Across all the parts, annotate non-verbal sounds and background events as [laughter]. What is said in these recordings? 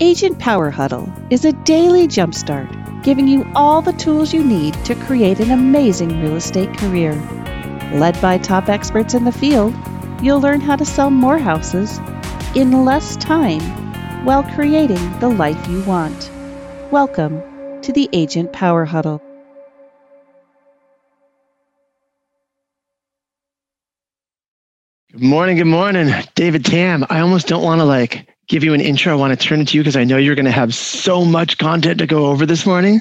Agent Power Huddle is a daily jumpstart giving you all the tools you need to create an amazing real estate career. Led by top experts in the field, you'll learn how to sell more houses in less time while creating the life you want. Welcome to the Agent Power Huddle. Good morning. Good morning, David Tam. I almost don't want to like give you an intro. I want to turn it to you because I know you're going to have so much content to go over this morning.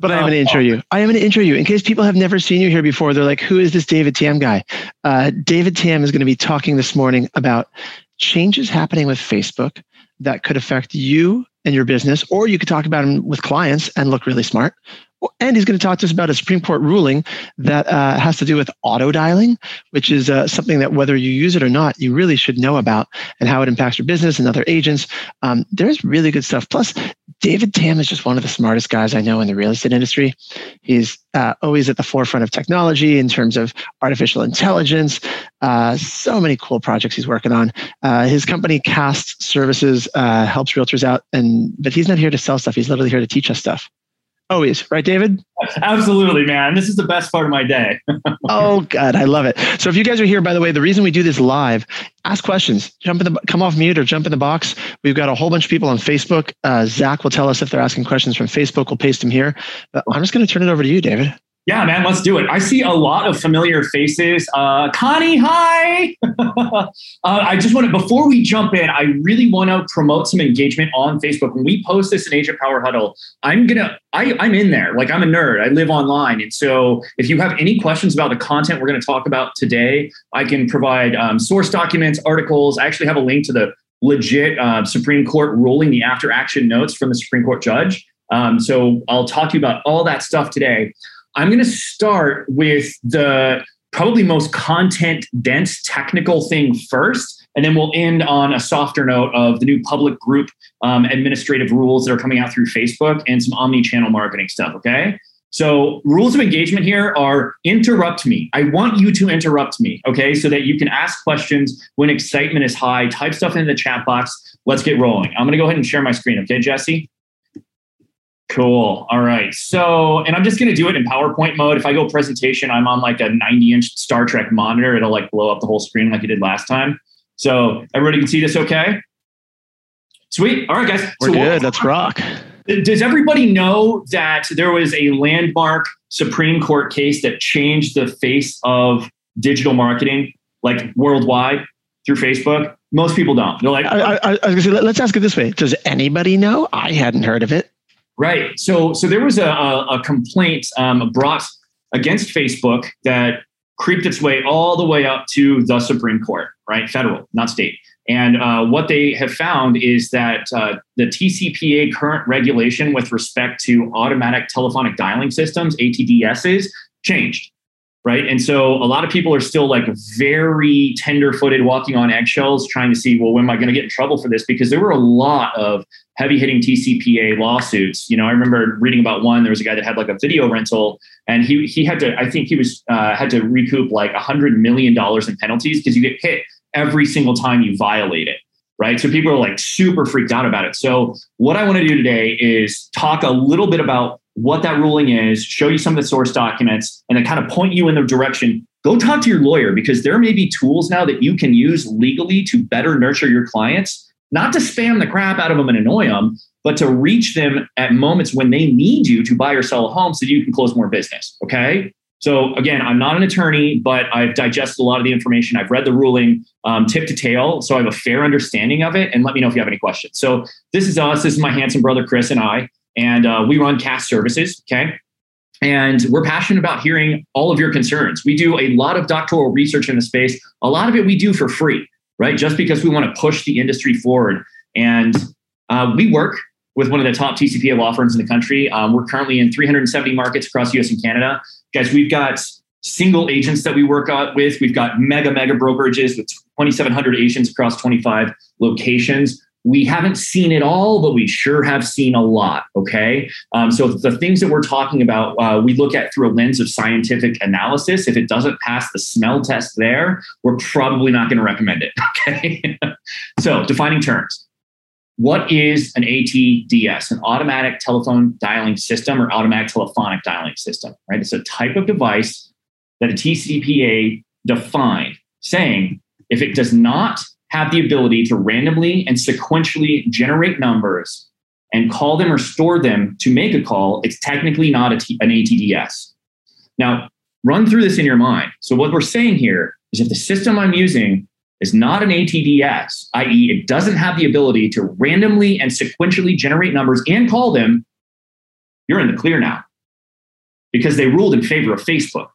But I am going to intro you. I am going to intro you in case people have never seen you here before. They're like, who is this David Tam guy? Uh, David Tam is going to be talking this morning about changes happening with Facebook that could affect you and your business, or you could talk about them with clients and look really smart, and he's going to talk to us about a Supreme Court ruling that uh, has to do with auto dialing, which is uh, something that whether you use it or not, you really should know about and how it impacts your business and other agents. Um, there's really good stuff. Plus, David Tam is just one of the smartest guys I know in the real estate industry. He's uh, always at the forefront of technology in terms of artificial intelligence. Uh, so many cool projects he's working on. Uh, his company, Cast Services, uh, helps realtors out, and but he's not here to sell stuff. He's literally here to teach us stuff. Oh, Always, right, David? Absolutely, man. This is the best part of my day. [laughs] oh, God, I love it. So, if you guys are here, by the way, the reason we do this live, ask questions. Jump in the, come off mute or jump in the box. We've got a whole bunch of people on Facebook. Uh, Zach will tell us if they're asking questions from Facebook. We'll paste them here. But I'm just going to turn it over to you, David. Yeah, man, let's do it. I see a lot of familiar faces. Uh, Connie, hi. [laughs] uh, I just want to, before we jump in, I really want to promote some engagement on Facebook. When we post this in Agent Power Huddle, I'm going to, I'm in there. Like I'm a nerd. I live online. And so if you have any questions about the content we're going to talk about today, I can provide um, source documents, articles. I actually have a link to the legit uh, Supreme Court ruling, the after action notes from the Supreme Court judge. Um, so I'll talk to you about all that stuff today. I'm going to start with the probably most content dense technical thing first. And then we'll end on a softer note of the new public group um, administrative rules that are coming out through Facebook and some omni channel marketing stuff. Okay. So, rules of engagement here are interrupt me. I want you to interrupt me, okay, so that you can ask questions when excitement is high. Type stuff in the chat box. Let's get rolling. I'm going to go ahead and share my screen, okay, Jesse? Cool. All right. So, and I'm just going to do it in PowerPoint mode. If I go presentation, I'm on like a 90 inch Star Trek monitor. It'll like blow up the whole screen like it did last time. So, everybody can see this okay? Sweet. All right, guys. We're so good. Let's rock. Does everybody know that there was a landmark Supreme Court case that changed the face of digital marketing, like worldwide through Facebook? Most people don't. They're like, I, I, I was going to say, let's ask it this way. Does anybody know? I hadn't heard of it. Right. So, so there was a, a complaint um, brought against Facebook that creeped its way all the way up to the Supreme Court, right? Federal, not state. And uh, what they have found is that uh, the TCPA current regulation with respect to automatic telephonic dialing systems, ATDSs, changed right? And so a lot of people are still like very tender footed, walking on eggshells, trying to see, well, when am I going to get in trouble for this? Because there were a lot of heavy hitting TCPA lawsuits. You know, I remember reading about one. There was a guy that had like a video rental, and he he had to. I think he was uh, had to recoup like a hundred million dollars in penalties because you get hit every single time you violate it. Right. So people are like super freaked out about it. So, what I want to do today is talk a little bit about what that ruling is, show you some of the source documents, and then kind of point you in the direction. Go talk to your lawyer because there may be tools now that you can use legally to better nurture your clients, not to spam the crap out of them and annoy them, but to reach them at moments when they need you to buy or sell a home so you can close more business. Okay. So again, I'm not an attorney, but I've digested a lot of the information. I've read the ruling um, tip to tail, so I have a fair understanding of it. And let me know if you have any questions. So this is us. This is my handsome brother Chris and I and uh, we run cast services. Okay. And we're passionate about hearing all of your concerns. We do a lot of doctoral research in the space. A lot of it we do for free, right? Just because we want to push the industry forward. And uh, we work with one of the top TCPA law firms in the country. Um, we're currently in 370 markets across US and Canada. Guys, we've got single agents that we work out with. We've got mega, mega brokerages with 2,700 agents across 25 locations we haven't seen it all, but we sure have seen a lot. Okay. Um, so the things that we're talking about, uh, we look at through a lens of scientific analysis. If it doesn't pass the smell test there, we're probably not going to recommend it. [laughs] Okay. so defining terms. What is an ATDS, an automatic telephone dialing system or automatic telephonic dialing system, right? It's a type of device that the TCPA defined, saying if it does not have the ability to randomly and sequentially generate numbers and call them or store them to make a call, it's technically not an ATDS. Now, run through this in your mind. So, what we're saying here is if the system I'm using is not an ATDS, i.e., it doesn't have the ability to randomly and sequentially generate numbers and call them, you're in the clear now because they ruled in favor of Facebook,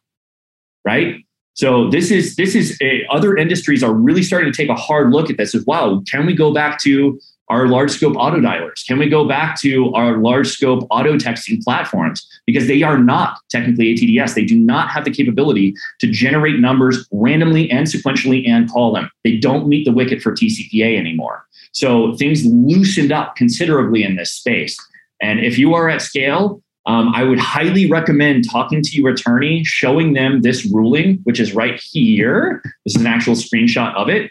right? So this is this is a, other industries are really starting to take a hard look at this as well. Can we go back to our large scope auto dialers? Can we go back to our large scope auto texting platforms? Because they are not technically ATDS. They do not have the capability to generate numbers randomly and sequentially and call them. They don't meet the wicket for TCPA anymore. So things loosened up considerably in this space. And if you are at scale, um, I would highly recommend talking to your attorney, showing them this ruling, which is right here. This is an actual screenshot of it.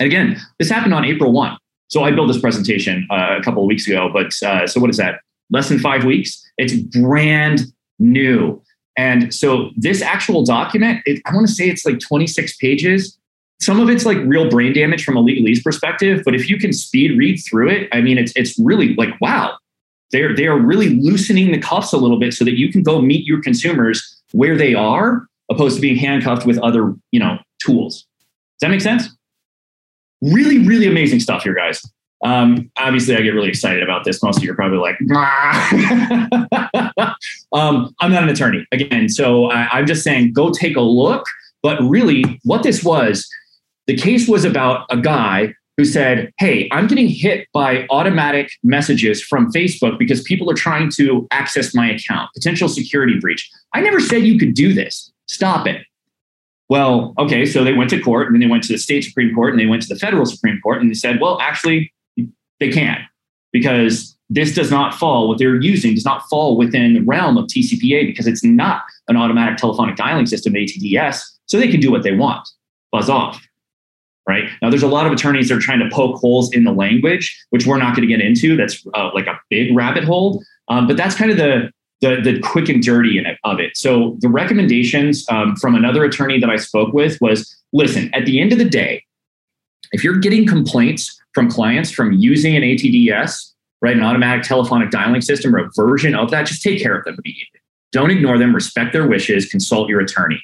And again, this happened on April 1. So I built this presentation uh, a couple of weeks ago, but uh, so what is that? Less than five weeks. It's brand new. And so this actual document, it, I want to say it's like 26 pages. Some of it's like real brain damage from a legalese perspective, but if you can speed read through it, I mean, it's it's really like wow, they're they are really loosening the cuffs a little bit so that you can go meet your consumers where they are, opposed to being handcuffed with other you know tools. Does that make sense? Really, really amazing stuff here, guys. Um, obviously, I get really excited about this. Most of you are probably like, [laughs] um, I'm not an attorney again. So I, I'm just saying, go take a look. But really, what this was, the case was about a guy who said, Hey, I'm getting hit by automatic messages from Facebook because people are trying to access my account, potential security breach. I never said you could do this. Stop it. Well, okay, so they went to court and then they went to the state Supreme Court and they went to the federal Supreme Court and they said, well, actually, they can't because this does not fall, what they're using does not fall within the realm of TCPA because it's not an automatic telephonic dialing system, ATDS, so they can do what they want, buzz off. Right now, there's a lot of attorneys that are trying to poke holes in the language, which we're not going to get into. That's uh, like a big rabbit hole. Um, but that's kind of the the, the quick and dirty it, of it. So the recommendations um, from another attorney that I spoke with was, listen, at the end of the day, if you're getting complaints from clients from using an ATDS, right, an automatic telephonic dialing system or a version of that, just take care of them immediately. Don't ignore them, respect their wishes, consult your attorney.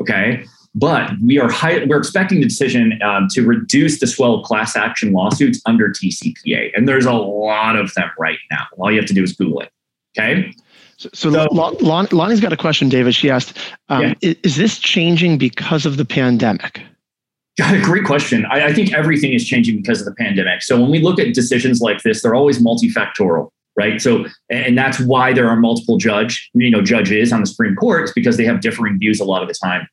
Okay. But we are high, we're expecting the decision um, to reduce the swell of class action lawsuits under TCPA. And there's a lot of them right now. All you have to do is Google it. Okay. So, so, so Lon, Lonnie's got a question, David. She asked, um, yeah. is, is, this changing because of the pandemic? Great question. I, I, think everything is changing because of the pandemic. So when we look at decisions like this, they're always multifactorial, right? So, and that's why there are multiple judge, you know, judges on the Supreme Court, is because they have differing views a lot of the time.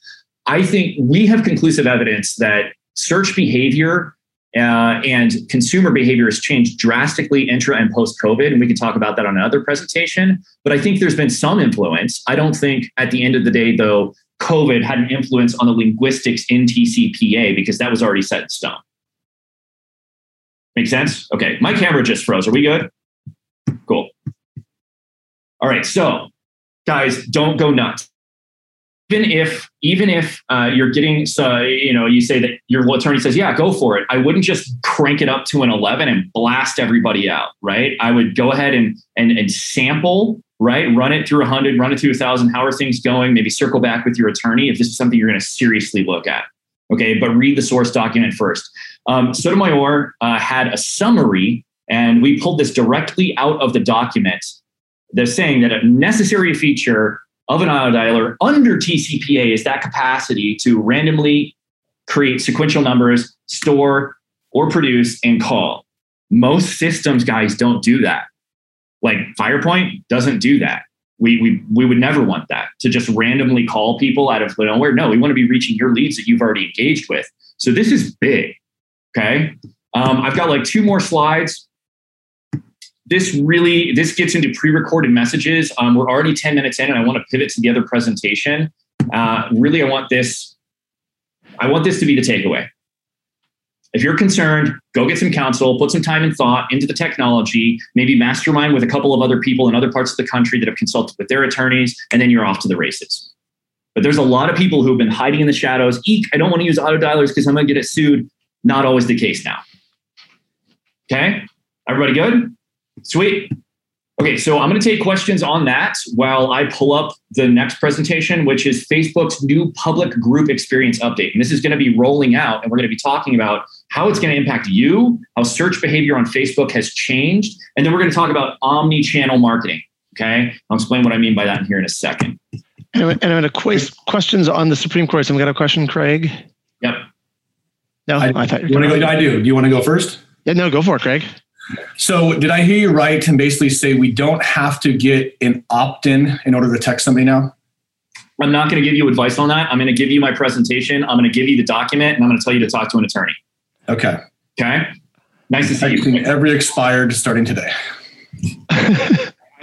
I think we have conclusive evidence that search behavior uh, and consumer behavior has changed drastically intra and post COVID. And we can talk about that on another presentation. But I think there's been some influence. I don't think at the end of the day, though, COVID had an influence on the linguistics in TCPA because that was already set in stone. Make sense? Okay. My camera just froze. Are we good? Cool. All right. So, guys, don't go nuts even if even if uh, you're getting so you know you say that your attorney says yeah go for it. I wouldn't just crank it up to an 11 and blast everybody out right? I would go ahead and and, and sample right? Run it through 100 run it through 1000 how are things going? Maybe circle back with your attorney if this is something you're going to seriously look at okay? But read the source document first. Um, sotomayor uh, had a summary and we pulled this directly out of the document. They're saying that a necessary feature of an auto dialer under TCPA is that capacity to randomly create sequential numbers, store or produce and call. Most systems guys don't do that. Like Firepoint doesn't do that. We, we, we would never want that to just randomly call people out of nowhere. No, we want to be reaching your leads that you've already engaged with. So this is big. Okay. Um, I've got like two more slides this really this gets into pre-recorded messages. Um, we're already 10 minutes in, and I want to pivot to the other presentation. Uh, really, I want this. I want this to be the takeaway. If you're concerned, go get some counsel, put some time and thought into the technology, maybe mastermind with a couple of other people in other parts of the country that have consulted with their attorneys, and then you're off to the races. But there's a lot of people who have been hiding in the shadows. Eek, I don't want to use auto dialers because I'm going to get it sued. Not always the case now. Okay, everybody good? Sweet. Okay, so I'm going to take questions on that while I pull up the next presentation, which is Facebook's new public group experience update. And this is going to be rolling out, and we're going to be talking about how it's going to impact you, how search behavior on Facebook has changed, and then we're going to talk about omni channel marketing. Okay, I'll explain what I mean by that in here in a second. And I'm going to quiz questions on the Supreme Court. So we got a question, Craig. Yep. No, I, I thought you you want to go. I do. Do you want to go first? Yeah, no, go for it, Craig. So, did I hear you right and basically say we don't have to get an opt in in order to text somebody now? I'm not going to give you advice on that. I'm going to give you my presentation. I'm going to give you the document, and I'm going to tell you to talk to an attorney. Okay. Okay. Nice to see you. every expired starting today. [laughs]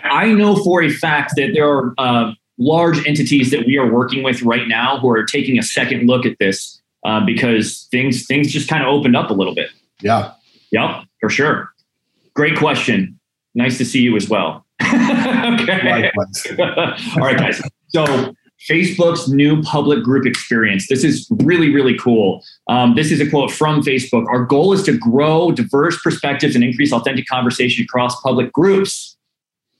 I know for a fact that there are uh, large entities that we are working with right now who are taking a second look at this uh, because things things just kind of opened up a little bit. Yeah. Yep, for sure. Great question. Nice to see you as well. [laughs] okay. [laughs] All right, guys. So Facebook's new public group experience. This is really, really cool. Um, this is a quote from Facebook. Our goal is to grow diverse perspectives and increase authentic conversation across public groups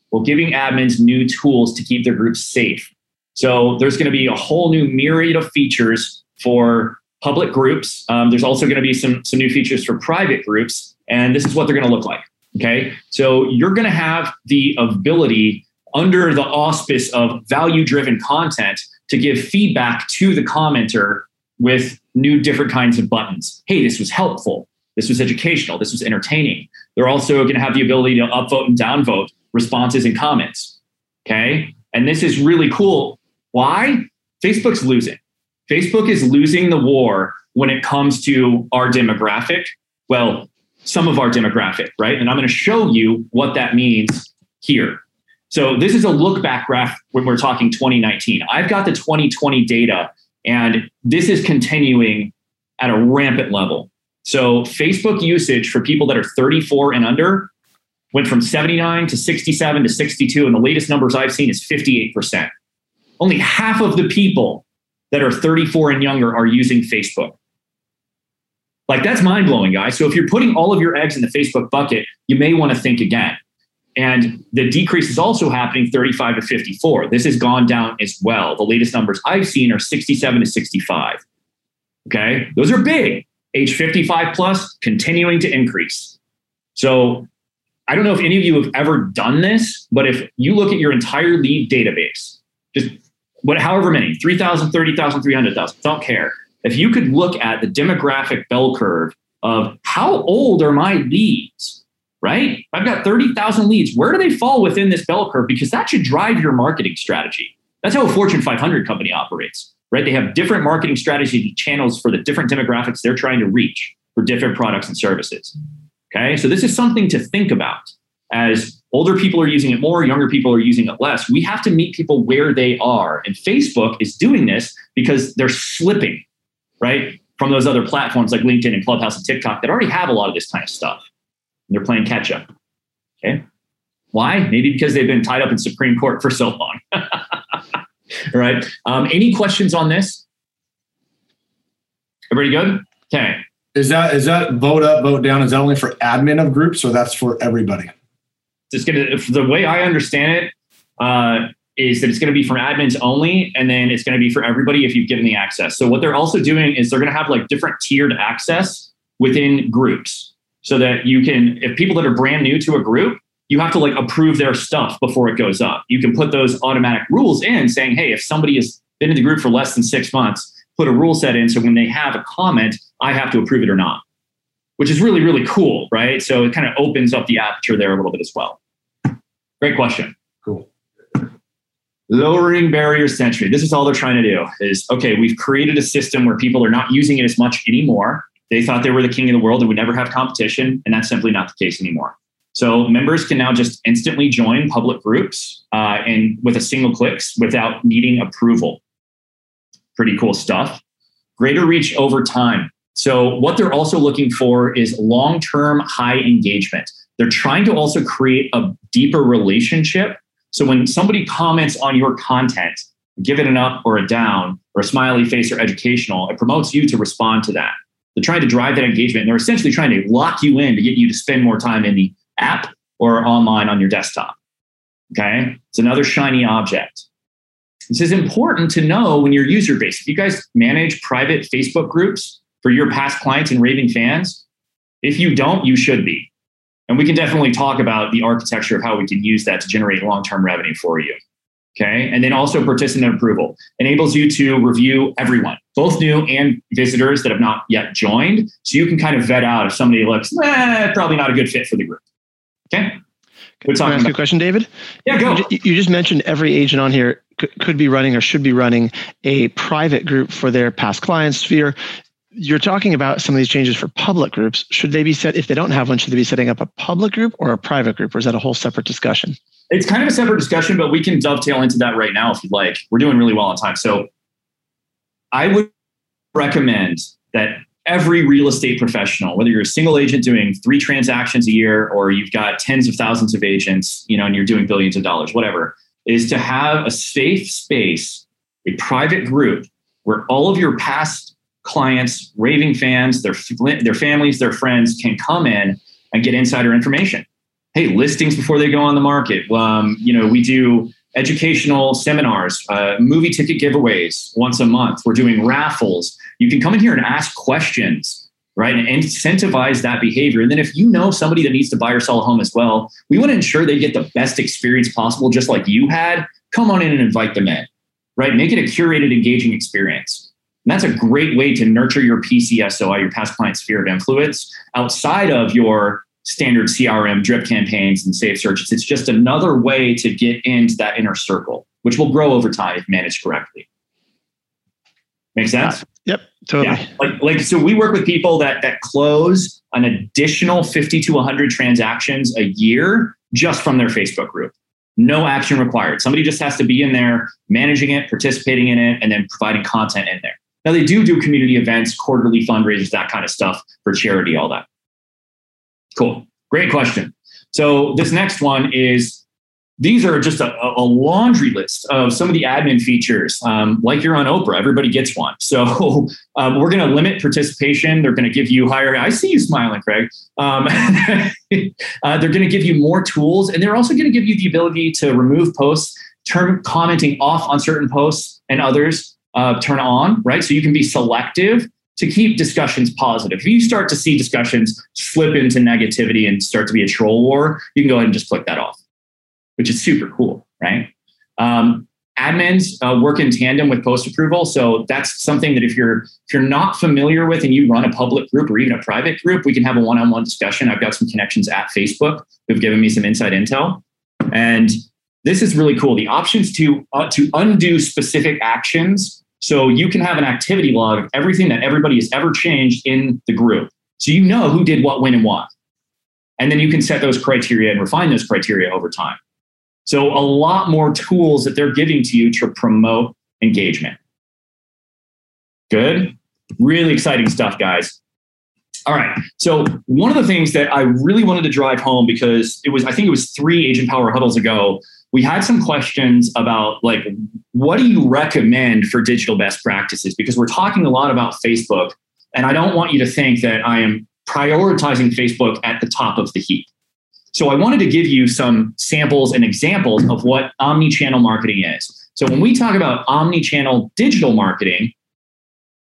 while giving admins new tools to keep their groups safe. So there's going to be a whole new myriad of features for public groups. Um, there's also going to be some, some new features for private groups, and this is what they're going to look like. Okay. So you're going to have the ability under the auspice of value driven content to give feedback to the commenter with new different kinds of buttons. Hey, this was helpful. This was educational. This was entertaining. They're also going to have the ability to upvote and downvote responses and comments. Okay. And this is really cool. Why? Facebook's losing. Facebook is losing the war when it comes to our demographic. Well, some of our demographic, right? And I'm going to show you what that means here. So this is a look back graph when we're talking 2019. I've got the 2020 data, and this is continuing at a rampant level. So Facebook usage for people that are 34 and under went from 79 to 67 to 62, and the latest numbers I've seen is 58%. Only half of the people that are 34 and younger are using Facebook. Like that's mind blowing, guys. So if you're putting all of your eggs in the Facebook bucket, you may want to think again. And the decrease is also happening 35 to 54. This has gone down as well. The latest numbers I've seen are 67 to 65. Okay. Those are big. Age 55 plus continuing to increase. So I don't know if any of you have ever done this, but if you look at your entire lead database, just what, however many, 3,000, 30,000, 300,000, don't care. If you could look at the demographic bell curve of how old are my leads, right? I've got 30,000 leads. Where do they fall within this bell curve? Because that should drive your marketing strategy. That's how a Fortune 500 company operates, right? They have different marketing strategy channels for the different demographics they're trying to reach for different products and services. Okay. So this is something to think about as older people are using it more, younger people are using it less. We have to meet people where they are. And Facebook is doing this because they're slipping, right? From those other platforms like LinkedIn and Clubhouse and TikTok that already have a lot of this kind of stuff. And they're playing catch up. Okay. Why? Maybe because they've been tied up in Supreme Court for so long. All [laughs] right. Um, any questions on this? Everybody good? Okay. Is that is that vote up, vote down? Is that only for admin of groups or that's for everybody? It's gonna the way I understand it uh, is that it's going to be from admins only, and then it's going to be for everybody if you've given the access. So what they're also doing is they're going to have like different tiered access within groups, so that you can if people that are brand new to a group, you have to like approve their stuff before it goes up. You can put those automatic rules in, saying, hey, if somebody has been in the group for less than six months, put a rule set in so when they have a comment, I have to approve it or not, which is really, really cool, right? So it kind of opens up the aperture there a little bit as well. Great question. Lowering barriers to entry. This is all they're trying to do is okay, we've created a system where people are not using it as much anymore. They thought they were the king of the world and would never have competition, and that's simply not the case anymore. So members can now just instantly join public groups uh, and with a single clicks without needing approval. Pretty cool stuff. Greater reach over time. So, what they're also looking for is long term high engagement. They're trying to also create a deeper relationship. So, when somebody comments on your content, give it an up or a down or a smiley face or educational, it promotes you to respond to that. They're trying to drive that engagement. They're essentially trying to lock you in to get you to spend more time in the app or online on your desktop. Okay. It's another shiny object. This is important to know when your user base. If you guys manage private Facebook groups for your past clients and raving fans, if you don't, you should be. And we can definitely talk about the architecture of how we can use that to generate long term revenue for you. Okay. And then also participant approval enables you to review everyone, both new and visitors that have not yet joined. So you can kind of vet out if somebody looks, eh, probably not a good fit for the group. Okay. Can I ask you a question, David? Yeah, go. You just mentioned every agent on here could be running or should be running a private group for their past clients sphere. You're talking about some of these changes for public groups. Should they be set, if they don't have one, should they be setting up a public group or a private group, or is that a whole separate discussion? It's kind of a separate discussion, but we can dovetail into that right now if you'd like. We're doing really well on time. So I would recommend that every real estate professional, whether you're a single agent doing three transactions a year or you've got tens of thousands of agents, you know, and you're doing billions of dollars, whatever, is to have a safe space, a private group where all of your past clients, raving fans, their their families, their friends can come in and get insider information. Hey, listings before they go on the market. Um, you know, we do educational seminars, uh, movie ticket giveaways once a month. We're doing raffles. You can come in here and ask questions, right? And incentivize that behavior. And then if you know somebody that needs to buy or sell a home as well, we want to ensure they get the best experience possible, just like you had. Come on in and invite them in, right? Make it a curated, engaging experience. And that's a great way to nurture your PCSOI, your past client sphere of influence, outside of your standard CRM drip campaigns and safe searches. It's just another way to get into that inner circle, which will grow over time if managed correctly. Make sense? Yep, totally. Yeah. Like, like so we work with people that that close an additional 50 to 100 transactions a year just from their Facebook group. No action required. Somebody just has to be in there managing it, participating in it, and then providing content in there. Now they do do community events, quarterly fundraisers, that kind of stuff for charity, all that. Cool. Great question. So this next one is these are just a, a, laundry list of some of the admin features. Um, like you're on Oprah, everybody gets one. So [laughs] um, we're going to limit participation. They're going to give you higher. I see you smiling, Craig. Um, [laughs] uh, they're going to give you more tools, and they're also going to give you the ability to remove posts, turn commenting off on certain posts, and others uh, turn on. Right, so you can be selective to keep discussions positive. If you start to see discussions slip into negativity and start to be a troll war, you can go ahead and just click that off, which is super cool, right? Um, admins uh, work in tandem with post approval, so that's something that if you're if you're not familiar with and you run a public group or even a private group, we can have a one-on-one discussion. I've got some connections at Facebook who've given me some inside intel, and this is really cool. The options to uh, to undo specific actions so you can have an activity log of everything that everybody has ever changed in the group. So you know who did what, when, and why. And then you can set those criteria and refine those criteria over time. So a lot more tools that they're giving to you to promote engagement. Good. Really exciting stuff, guys. All right. So one of the things that I really wanted to drive home because it was, I think it was three agent power huddles ago we had some questions about like what do you recommend for digital best practices? Because we're talking a lot about facebook and i don't want you to think that i am prioritizing facebook at the top of the heap. So i wanted to give you some samples and examples of what omni-channel marketing is. So when we talk about omni-channel digital marketing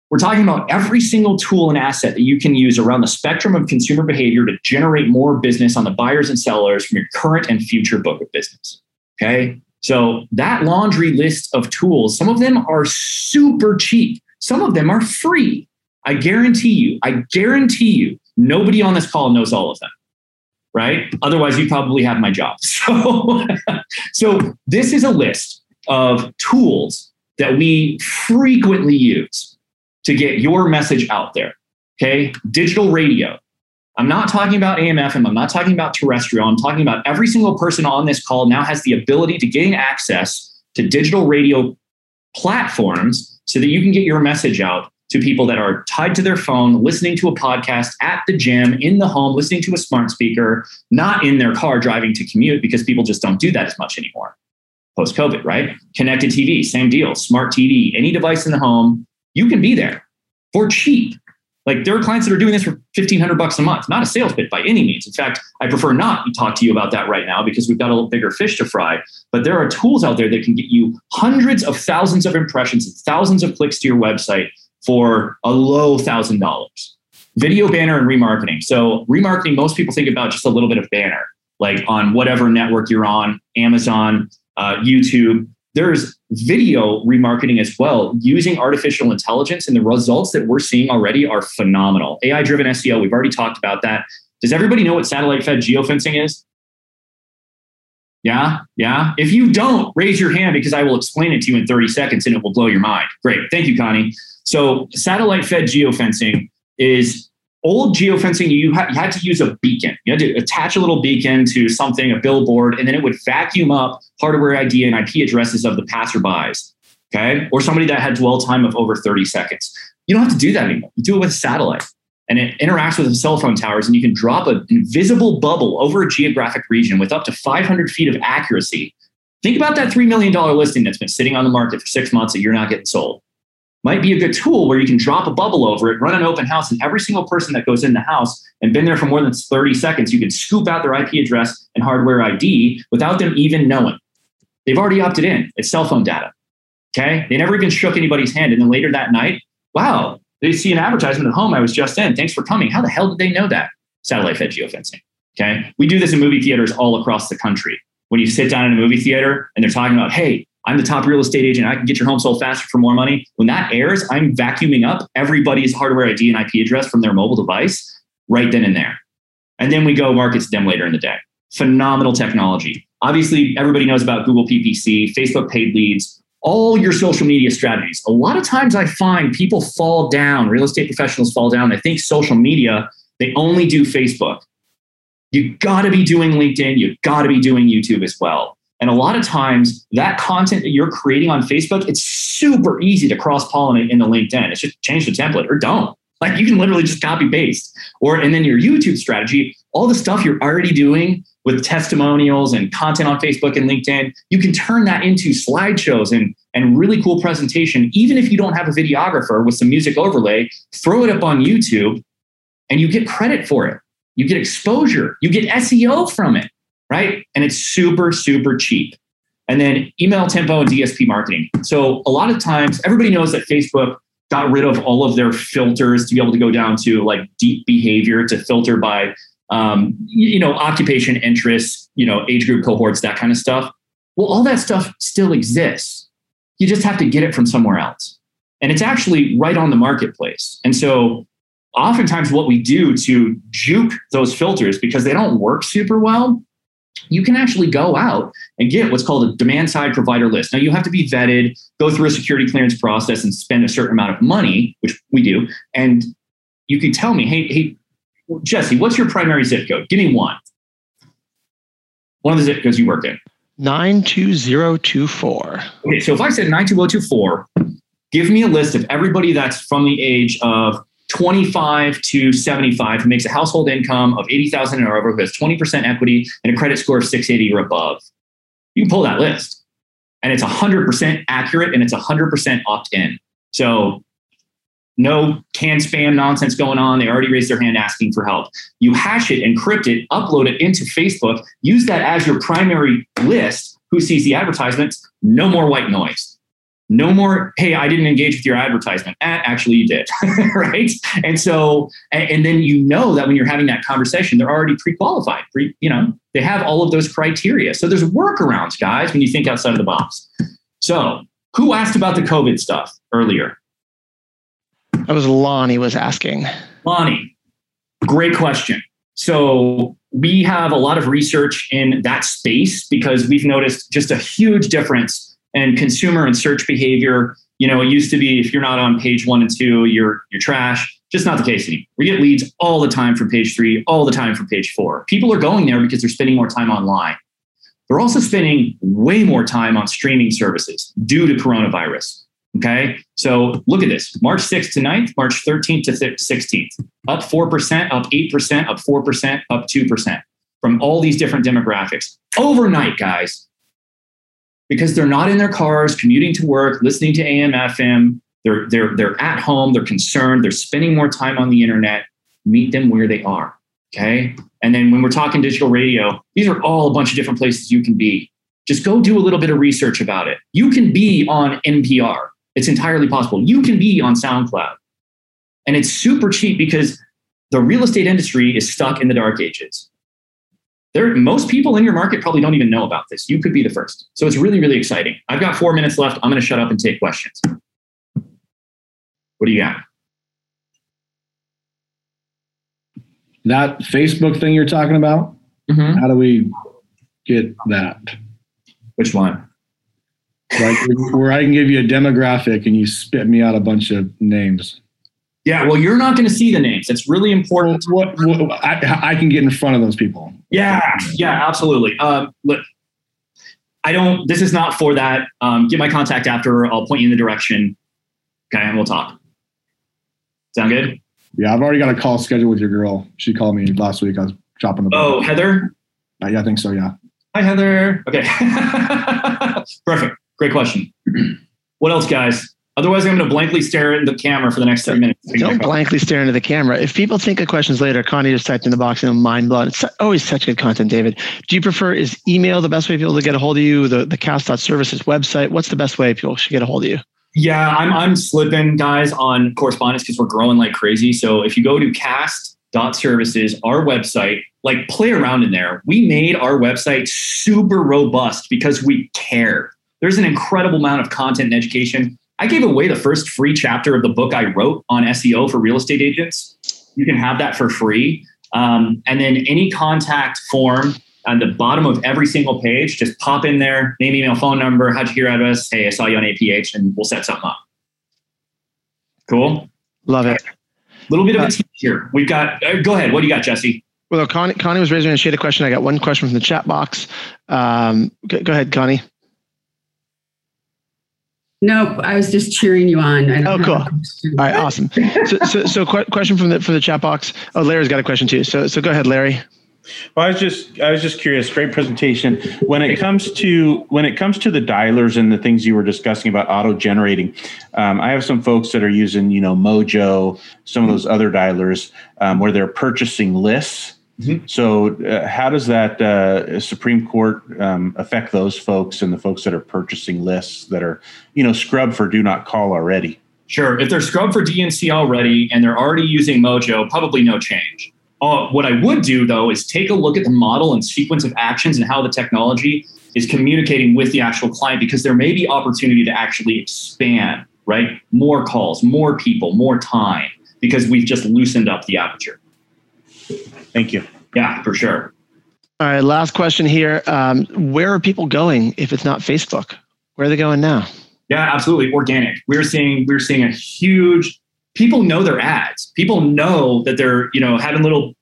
we're talking about every single tool and asset that you can use around the spectrum of consumer behavior to generate more business on the buyers and sellers from your current and future book of business. Okay. So that laundry list of tools, some of them are super cheap, some of them are free. I guarantee you, I guarantee you, nobody on this call knows all of them. Right? Otherwise, you probably have my job. [laughs] So, so this is a list of tools that we frequently use to get your message out there. Okay. Digital radio, I'm not talking about AM/FM. I'm not talking about terrestrial. I'm talking about every single person on this call now has the ability to gain access to digital radio platforms so that you can get your message out to people that are tied to their phone, listening to a podcast at the gym, in the home, listening to a smart speaker, not in their car driving to commute because people just don't do that as much anymore post COVID, right? Connected TV, same deal. Smart TV, any device in the home, you can be there for cheap. Like there are clients that are doing this for 1500 bucks a month, not a sales pitch by any means. In fact, I prefer not to talk to you about that right now because we've got a bigger fish to fry. But there are tools out there that can get you hundreds of thousands of impressions and thousands of clicks to your website for a low thousand dollars. Video banner and remarketing. So remarketing, most people think about just a little bit of banner, like on whatever network you're on, Amazon, uh, YouTube. There's video remarketing as well using artificial intelligence, and the results that we're seeing already are phenomenal. AI driven SEO, we've already talked about that. Does everybody know what satellite fed geofencing is? Yeah, yeah. If you don't, raise your hand because I will explain it to you in 30 seconds and it will blow your mind. Great. Thank you, Connie. So, satellite fed geofencing is old geofencing, you, ha- you, had to use a beacon. You had to attach a little beacon to something, a billboard, and then it would vacuum up hardware ID and IP addresses of the passerbys, okay? Or somebody that had dwell time of over 30 seconds. You don't have to do that anymore. You do it with a satellite. And it interacts with cell phone towers, and you can drop an invisible bubble over a geographic region with up to 500 feet of accuracy. Think about that $3 million listing that's been sitting on the market for six months that you're not getting sold might be a good tool where you can drop a bubble over it, run an open house, and every single person that goes in the house and been there for more than 30 seconds, you can scoop out their IP address and hardware ID without them even knowing. They've already opted in. It's cell phone data. Okay. They never even shook anybody's hand. And then later that night, wow, they see an advertisement at home. I was just in. Thanks for coming. How the hell did they know that? Satellite fed geofencing. Okay. We do this in movie theaters all across the country. When you sit down in a movie theater and they're talking about, hey, I'm the top real estate agent. I can get your home sold faster for more money. When that airs, I'm vacuuming up everybody's hardware ID and IP address from their mobile device right then and there. And then we go market to them later in the day. Phenomenal technology. Obviously, everybody knows about Google PPC, Facebook paid leads, all your social media strategies. A lot of times I find people fall down, real estate professionals fall down. They think social media, they only do Facebook. You got to be doing LinkedIn, you got to be doing YouTube as well. And a lot of times that content that you're creating on Facebook, it's super easy to cross pollinate into LinkedIn. It's just change the template or don't. Like you can literally just copy paste. Or and then your YouTube strategy, all the stuff you're already doing with testimonials and content on Facebook and LinkedIn, you can turn that into slideshows and and really cool presentation. Even if you don't have a videographer with some music overlay, throw it up on YouTube and you get credit for it. You get exposure. You get SEO from it right? And it's super, super cheap. And then email tempo and DSP marketing. So a lot of times, everybody knows that Facebook got rid of all of their filters to be able to go down to like deep behavior to filter by, um, you know, occupation, interests, you know, age group cohorts, that kind of stuff. Well, all that stuff still exists. You just have to get it from somewhere else. And it's actually right on the marketplace. And so oftentimes what we do to juke those filters because they don't work super well you can actually go out and get what's called a demand side provider list. Now, you have to be vetted, go through a security clearance process, and spend a certain amount of money, which we do. And you can tell me, hey, hey, Jesse, what's your primary zip code? Give me one. One of the zip codes you work in. 92024. Okay, so if I said 92024, give me a list of everybody that's from the age of 25 to 75 who makes a household income of 80,000 and over, who has 20% equity and a credit score of 680 or above. You can pull that list and it's 100% accurate and it's 100% opt in. So no can spam nonsense going on. They already raised their hand asking for help. You hash it, encrypt it, upload it into Facebook, use that as your primary list. Who sees the advertisements? No more white noise no more hey i didn't engage with your advertisement. Eh, actually you did [laughs] right? And so and, and, then you know that when you're having that conversation they're already pre-qualified pre, you know they have all of those criteria. So there's workarounds guys when you think outside of the box. So who asked about the covid stuff earlier? That was lonnie was asking. Lonnie great question. So we have a lot of research in that space because we've noticed just a huge difference and consumer and search behavior. You know, it used to be if you're not on page one and two, you're you're trash. Just not the case anymore. We get leads all the time from page three, all the time from page four. People are going there because they're spending more time online. They're also spending way more time on streaming services due to coronavirus. Okay. So look at this March 6th to 9th, March 13th to 16th, up 4%, up 8%, up 4%, up 2% from all these different demographics overnight, guys, because they're not in their cars, commuting to work, listening to AM, FM. They're, they're, they're at home, they're concerned, they're spending more time on the internet. Meet them where they are. Okay. And then when we're talking digital radio, these are all a bunch of different places you can be. Just go do a little bit of research about it. You can be on NPR. It's entirely possible. You can be on SoundCloud. And it's super cheap because the real estate industry is stuck in the dark ages. There, most people in your market probably don't even know about this. You could be the first. So it's really, really exciting. I've got four minutes left. I'm going to shut up and take questions. What do you got? That Facebook thing you're talking about, Mhm. how do we get that? Which one? Like where I can give you a demographic and you spit me out a bunch of names. Yeah, well, you're not going to see the names. It's really important. What, what I, I can get in front of those people. Yeah, yeah, absolutely. Um, look, I don't. This is not for that. Um, get my contact after. I'll point you in the direction. Okay, and we'll talk. Sound good? Yeah, I've already got a call scheduled with your girl. She called me last week. I was dropping the Oh, Heather. Uh, yeah, I think so. Yeah. Hi, Heather. Okay. [laughs] Perfect. Great question. [clears throat] what else, guys? Otherwise, I'm going to blankly stare into the camera for the next three minutes. Don't blankly stare into the camera. If people think of questions later, Connie just typed in the box and mind blown. It's always such good content, David. Do you prefer is email the best way for people to get a hold of you? The the cast.services website. What's the best way people should get a hold of you? Yeah, I'm I'm slipping guys on correspondence because we're growing like crazy. So if you go to cast.services, our website, like play around in there. We made our website super robust because we care. There's an incredible amount of content and education. I gave away the first free chapter of the book I wrote on SEO for real estate agents. You can have that for free. Um, and then any contact form on the bottom of every single page, just pop in there, name, email, phone number, how'd you hear about us? Hey, I saw you on APH, and we'll set something up. Cool. Love it. A little bit of a tease here. We've got, uh, go ahead. What do you got, Jesse? Well, Connie, Connie was raising and she had a question. I got one question from the chat box. Um, go, go ahead, Connie. Nope, I was just cheering you on. I Oh, don't cool. have a question. All right, awesome. So, so, so qu- question from the from the chat box. Oh, Larry's got a question too. So, so go ahead, Larry. Well, I was just I was just curious. Great presentation. When it comes to when it comes to the dialers and the things you were discussing about auto generating, um, I have some folks that are using you know Mojo, some of those other dialers um, where they're purchasing lists. Mhm. So, uh, how does that uh, Supreme Court um, affect those folks and the folks that are purchasing lists that are you know scrubbed for do not call already? Sure. If they're scrubbed for DNC already and they're already using Mojo, probably no change. Uh, what I would do though is take a look at the model and sequence of actions and how the technology is communicating with the actual client because there may be opportunity to actually expand, right? More calls, more people, more time because we've just loosened up the aperture. Thank you. Yeah, for sure. All right, last question here. Um, where are people going if it's not Facebook? Where are they going now? Yeah, absolutely. Organic. We're seeing we're seeing a huge people know their ads. People know that they're, you know, having little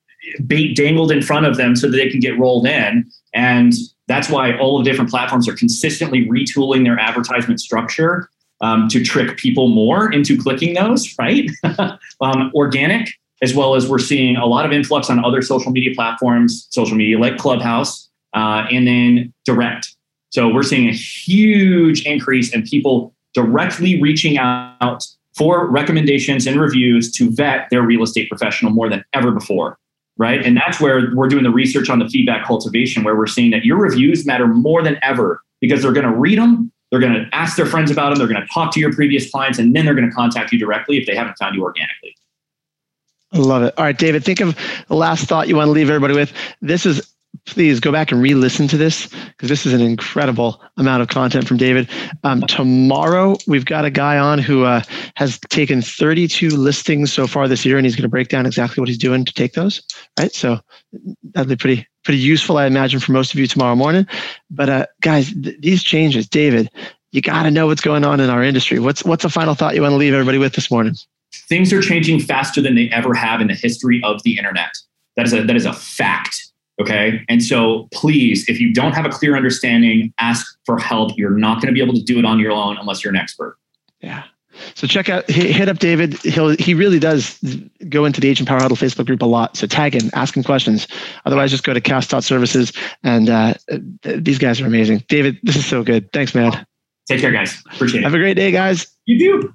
bait dangled in front of them so that they can get rolled in. And that's why all of the different platforms are consistently retooling their advertisement structure um, to trick people more into clicking those, right? [laughs] um, organic, as well as we're seeing a lot of influx on other social media platforms, social media like Clubhouse, uh, and then direct. So we're seeing a huge increase in people directly reaching out for recommendations and reviews to vet their real estate professional more than ever before. Right. And that's where we're doing the research on the feedback cultivation, where we're seeing that your reviews matter more than ever because they're going to read them, they're going to ask their friends about them, they're going to talk to your previous clients, and then they're going to contact you directly if they haven't found you organically. Love it. All right, David, think of the last thought you want to leave everybody with. This is, please go back and re listen to this because this is an incredible amount of content from David. Um, tomorrow, we've got a guy on who uh, has taken 32 listings so far this year, and he's going to break down exactly what he's doing to take those. Right. So that'll be pretty, pretty useful, I imagine, for most of you tomorrow morning. But uh, guys, th- these changes, David, you got to know what's going on in our industry. What's, what's a final thought you want to leave everybody with this morning? Things are changing faster than they ever have in the history of the internet. That is a, that is a fact. Okay. And so please, if you don't have a clear understanding, ask for help. You're not going to be able to do it on your own unless you're an expert. Yeah. So check out, hit up David. He'll he really does go into the Agent Power Huddle Facebook group a lot. So tag him, ask him questions. Otherwise, just go to cast.services. And uh, these guys are amazing. David, this is so good. Thanks, man. Take care, guys. Appreciate it. Have a great day, guys. You do.